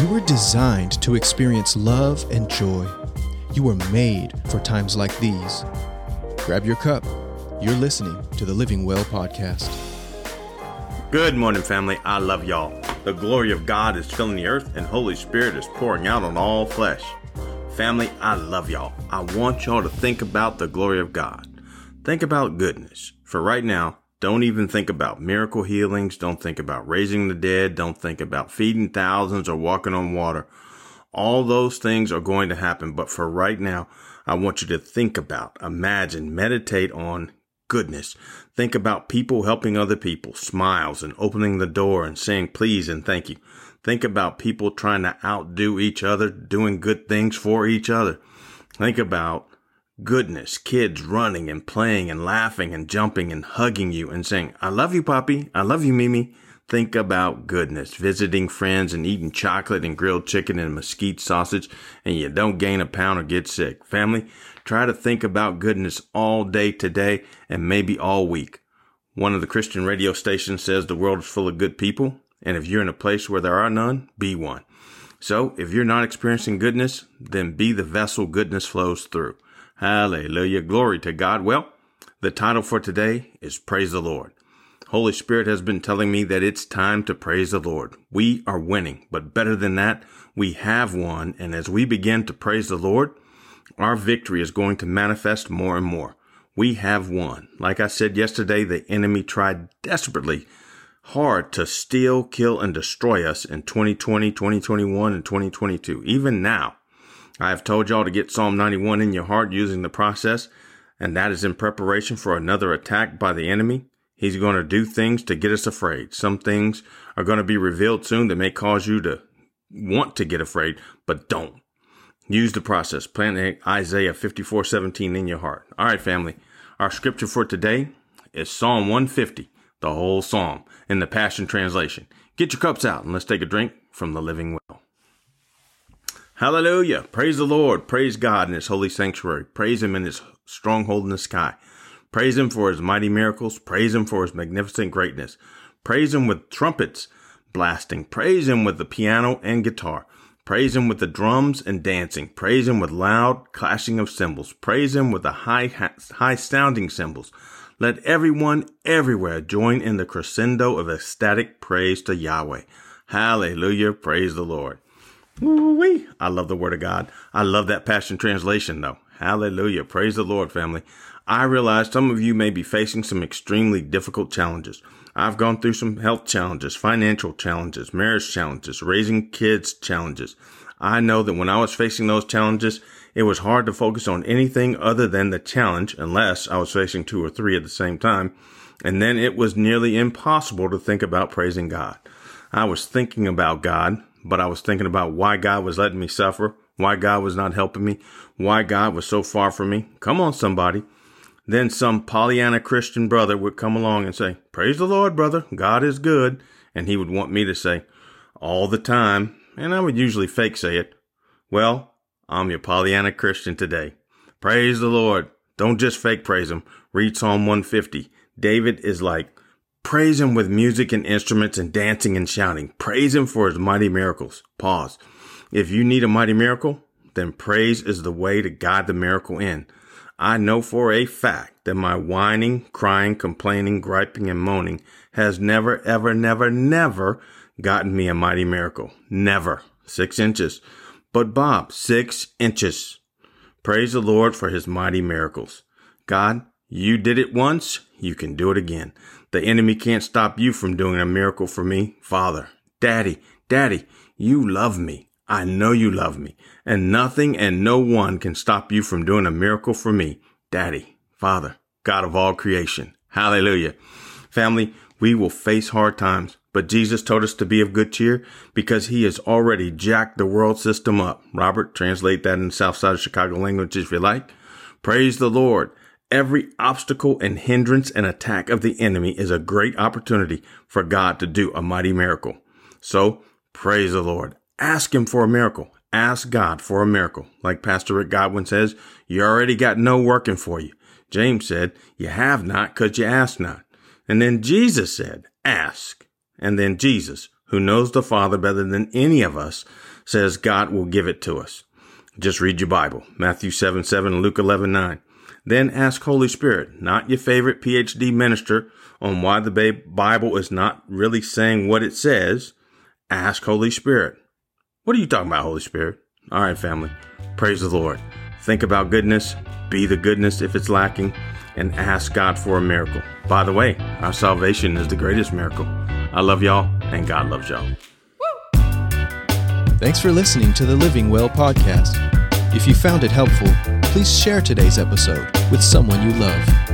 You were designed to experience love and joy. You were made for times like these. Grab your cup. You're listening to the Living Well podcast. Good morning, family. I love y'all. The glory of God is filling the earth, and Holy Spirit is pouring out on all flesh. Family, I love y'all. I want y'all to think about the glory of God. Think about goodness. For right now, don't even think about miracle healings. Don't think about raising the dead. Don't think about feeding thousands or walking on water. All those things are going to happen. But for right now, I want you to think about, imagine, meditate on goodness. Think about people helping other people, smiles and opening the door and saying please and thank you. Think about people trying to outdo each other, doing good things for each other. Think about goodness, kids running and playing and laughing and jumping and hugging you and saying, I love you, Poppy. I love you, Mimi. Think about goodness, visiting friends and eating chocolate and grilled chicken and mesquite sausage, and you don't gain a pound or get sick. Family, try to think about goodness all day today and maybe all week. One of the Christian radio stations says the world is full of good people, and if you're in a place where there are none, be one. So if you're not experiencing goodness, then be the vessel goodness flows through. Hallelujah. Glory to God. Well, the title for today is Praise the Lord. Holy Spirit has been telling me that it's time to praise the Lord. We are winning, but better than that, we have won. And as we begin to praise the Lord, our victory is going to manifest more and more. We have won. Like I said yesterday, the enemy tried desperately hard to steal, kill, and destroy us in 2020, 2021, and 2022. Even now, I have told y'all to get Psalm 91 in your heart using the process, and that is in preparation for another attack by the enemy. He's going to do things to get us afraid. Some things are going to be revealed soon that may cause you to want to get afraid, but don't. Use the process. Plant Isaiah 54 17 in your heart. All right, family. Our scripture for today is Psalm 150, the whole psalm in the Passion Translation. Get your cups out and let's take a drink from the living well. Hallelujah. Praise the Lord. Praise God in his holy sanctuary. Praise him in his stronghold in the sky. Praise him for his mighty miracles. Praise him for his magnificent greatness. Praise him with trumpets blasting. Praise him with the piano and guitar. Praise him with the drums and dancing. Praise him with loud clashing of cymbals. Praise him with the high, high sounding cymbals. Let everyone everywhere join in the crescendo of ecstatic praise to Yahweh. Hallelujah. Praise the Lord. Woo-wee. I love the word of God. I love that passion translation though. Hallelujah. Praise the Lord, family. I realize some of you may be facing some extremely difficult challenges. I've gone through some health challenges, financial challenges, marriage challenges, raising kids challenges. I know that when I was facing those challenges, it was hard to focus on anything other than the challenge unless I was facing two or three at the same time. And then it was nearly impossible to think about praising God. I was thinking about God, but I was thinking about why God was letting me suffer, why God was not helping me, why God was so far from me. Come on, somebody. Then some Pollyanna Christian brother would come along and say, Praise the Lord, brother. God is good. And he would want me to say, all the time. And I would usually fake say it. Well, I'm your Pollyanna Christian today. Praise the Lord. Don't just fake praise him. Read Psalm 150. David is like, Praise him with music and instruments and dancing and shouting. Praise him for his mighty miracles. Pause. If you need a mighty miracle, then praise is the way to guide the miracle in. I know for a fact that my whining, crying, complaining, griping, and moaning has never, ever, never, never gotten me a mighty miracle. Never. Six inches. But Bob, six inches. Praise the Lord for his mighty miracles. God, you did it once, you can do it again. The enemy can't stop you from doing a miracle for me. Father, Daddy, Daddy, you love me. I know you love me. And nothing and no one can stop you from doing a miracle for me. Daddy, Father, God of all creation. Hallelujah. Family, we will face hard times, but Jesus told us to be of good cheer because he has already jacked the world system up. Robert, translate that in South Side of Chicago language if you like. Praise the Lord. Every obstacle and hindrance and attack of the enemy is a great opportunity for God to do a mighty miracle. So praise the Lord. Ask him for a miracle. Ask God for a miracle. Like Pastor Rick Godwin says, you already got no working for you. James said, you have not because you ask not. And then Jesus said, ask. And then Jesus, who knows the Father better than any of us, says God will give it to us. Just read your Bible. Matthew 7 7, Luke 11 9. Then ask Holy Spirit, not your favorite PhD minister, on why the Bible is not really saying what it says. Ask Holy Spirit. What are you talking about, Holy Spirit? All right, family. Praise the Lord. Think about goodness, be the goodness if it's lacking, and ask God for a miracle. By the way, our salvation is the greatest miracle. I love y'all, and God loves y'all. Thanks for listening to the Living Well podcast. If you found it helpful, please share today's episode with someone you love.